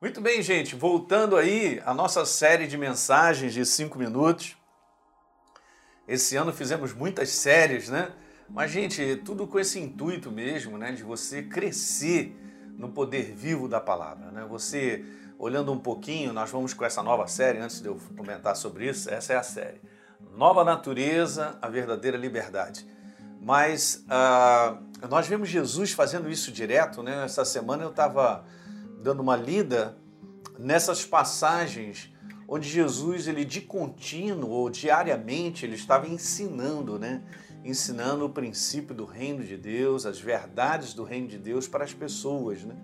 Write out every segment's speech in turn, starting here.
Muito bem, gente, voltando aí à nossa série de mensagens de cinco minutos. Esse ano fizemos muitas séries, né? Mas, gente, tudo com esse intuito mesmo, né? De você crescer no poder vivo da palavra, né? Você, olhando um pouquinho, nós vamos com essa nova série, antes de eu comentar sobre isso, essa é a série. Nova Natureza, a Verdadeira Liberdade. Mas uh, nós vemos Jesus fazendo isso direto, né? Essa semana eu estava dando uma lida nessas passagens onde Jesus, ele de contínuo ou diariamente, ele estava ensinando, né? Ensinando o princípio do reino de Deus, as verdades do reino de Deus para as pessoas, né?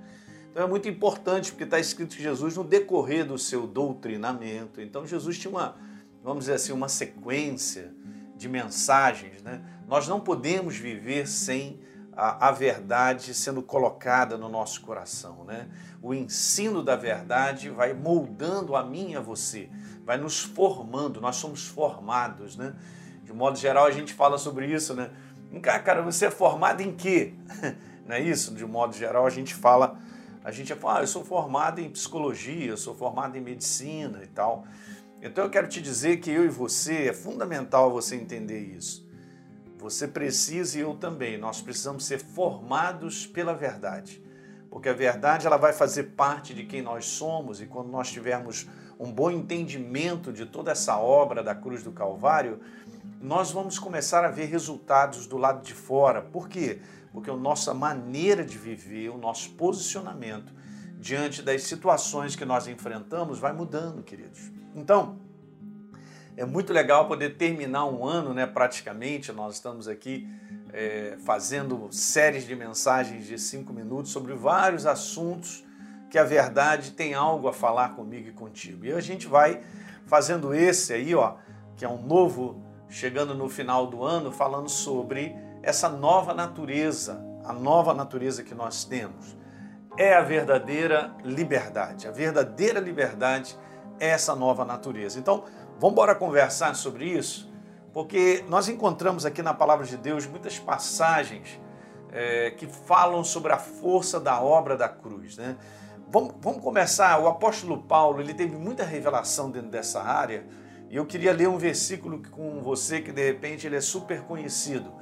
Então é muito importante, porque está escrito que Jesus, no decorrer do seu doutrinamento, então Jesus tinha uma, vamos dizer assim, uma sequência de mensagens, né? Nós não podemos viver sem a, a, verdade sendo colocada no nosso coração, né? O ensino da verdade vai moldando a mim e a você, vai nos formando, nós somos formados, né? De modo geral, a gente fala sobre isso, né? Cara, você é formado em quê? Não é isso? De modo geral, a gente fala, a gente fala, ah, eu sou formado em psicologia, eu sou formado em medicina e tal. Então eu quero te dizer que eu e você, é fundamental você entender isso você precisa e eu também. Nós precisamos ser formados pela verdade. Porque a verdade ela vai fazer parte de quem nós somos e quando nós tivermos um bom entendimento de toda essa obra da cruz do Calvário, nós vamos começar a ver resultados do lado de fora. Por quê? Porque a nossa maneira de viver, o nosso posicionamento diante das situações que nós enfrentamos vai mudando, queridos. Então, é muito legal poder terminar um ano, né? Praticamente, nós estamos aqui é, fazendo séries de mensagens de cinco minutos sobre vários assuntos que a verdade tem algo a falar comigo e contigo. E a gente vai fazendo esse aí, ó, que é um novo, chegando no final do ano, falando sobre essa nova natureza, a nova natureza que nós temos. É a verdadeira liberdade. A verdadeira liberdade é essa nova natureza. Então, Vamos embora conversar sobre isso, porque nós encontramos aqui na palavra de Deus muitas passagens é, que falam sobre a força da obra da cruz. Né? Vamos, vamos começar. O apóstolo Paulo ele teve muita revelação dentro dessa área e eu queria ler um versículo com você que de repente ele é super conhecido.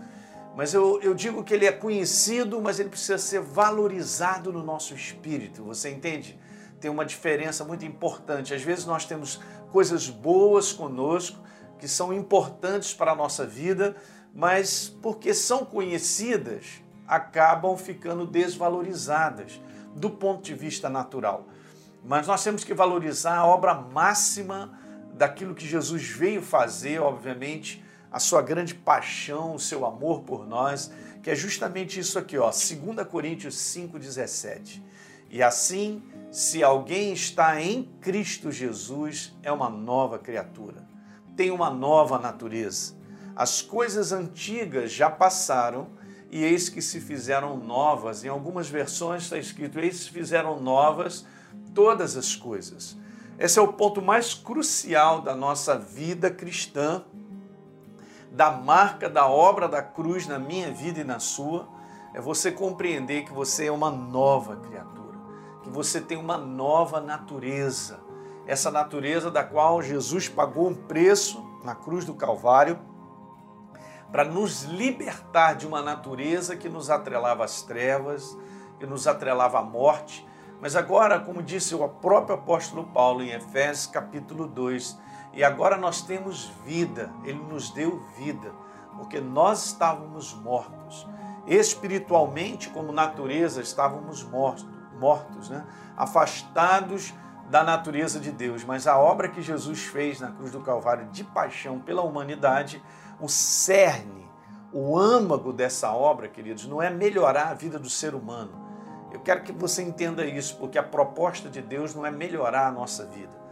Mas eu, eu digo que ele é conhecido, mas ele precisa ser valorizado no nosso espírito. Você entende? Tem uma diferença muito importante. Às vezes nós temos coisas boas conosco, que são importantes para a nossa vida, mas porque são conhecidas, acabam ficando desvalorizadas do ponto de vista natural. Mas nós temos que valorizar a obra máxima daquilo que Jesus veio fazer, obviamente, a sua grande paixão, o seu amor por nós, que é justamente isso aqui, ó, 2 Coríntios 5:17. E assim se alguém está em Cristo Jesus, é uma nova criatura, tem uma nova natureza. As coisas antigas já passaram e eis que se fizeram novas. Em algumas versões está escrito: eis que se fizeram novas todas as coisas. Esse é o ponto mais crucial da nossa vida cristã, da marca da obra da cruz na minha vida e na sua, é você compreender que você é uma nova criatura que você tem uma nova natureza. Essa natureza da qual Jesus pagou um preço na cruz do Calvário para nos libertar de uma natureza que nos atrelava às trevas, que nos atrelava à morte. Mas agora, como disse o próprio apóstolo Paulo em Efésios capítulo 2, e agora nós temos vida, ele nos deu vida, porque nós estávamos mortos. Espiritualmente, como natureza, estávamos mortos mortos, né? afastados da natureza de Deus. Mas a obra que Jesus fez na cruz do Calvário de paixão pela humanidade, o cerne, o âmago dessa obra, queridos, não é melhorar a vida do ser humano. Eu quero que você entenda isso, porque a proposta de Deus não é melhorar a nossa vida.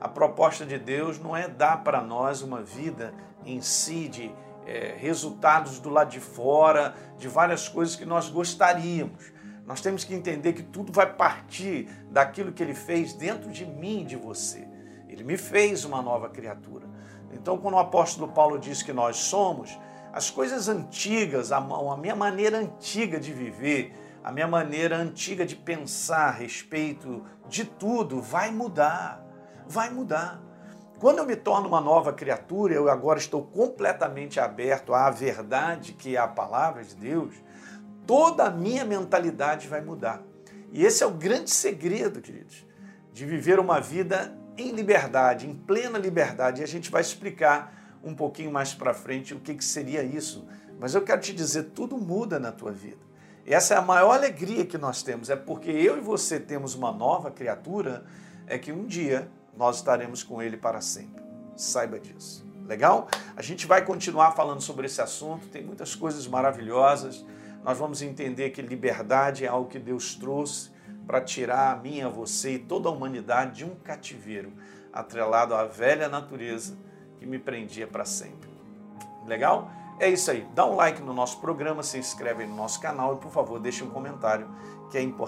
A proposta de Deus não é dar para nós uma vida em si de é, resultados do lado de fora, de várias coisas que nós gostaríamos. Nós temos que entender que tudo vai partir daquilo que ele fez dentro de mim e de você. Ele me fez uma nova criatura. Então, quando o apóstolo Paulo diz que nós somos, as coisas antigas, a minha maneira antiga de viver, a minha maneira antiga de pensar a respeito de tudo vai mudar. Vai mudar. Quando eu me torno uma nova criatura, eu agora estou completamente aberto à verdade que é a palavra de Deus, toda a minha mentalidade vai mudar. E esse é o grande segredo, queridos, de viver uma vida em liberdade, em plena liberdade. E a gente vai explicar um pouquinho mais para frente o que, que seria isso. Mas eu quero te dizer, tudo muda na tua vida. Essa é a maior alegria que nós temos, é porque eu e você temos uma nova criatura, é que um dia nós estaremos com ele para sempre. Saiba disso. Legal? A gente vai continuar falando sobre esse assunto, tem muitas coisas maravilhosas. Nós vamos entender que liberdade é algo que Deus trouxe para tirar a mim, a você e toda a humanidade de um cativeiro atrelado à velha natureza que me prendia para sempre. Legal? É isso aí. Dá um like no nosso programa, se inscreve no nosso canal e, por favor, deixe um comentário que é importante.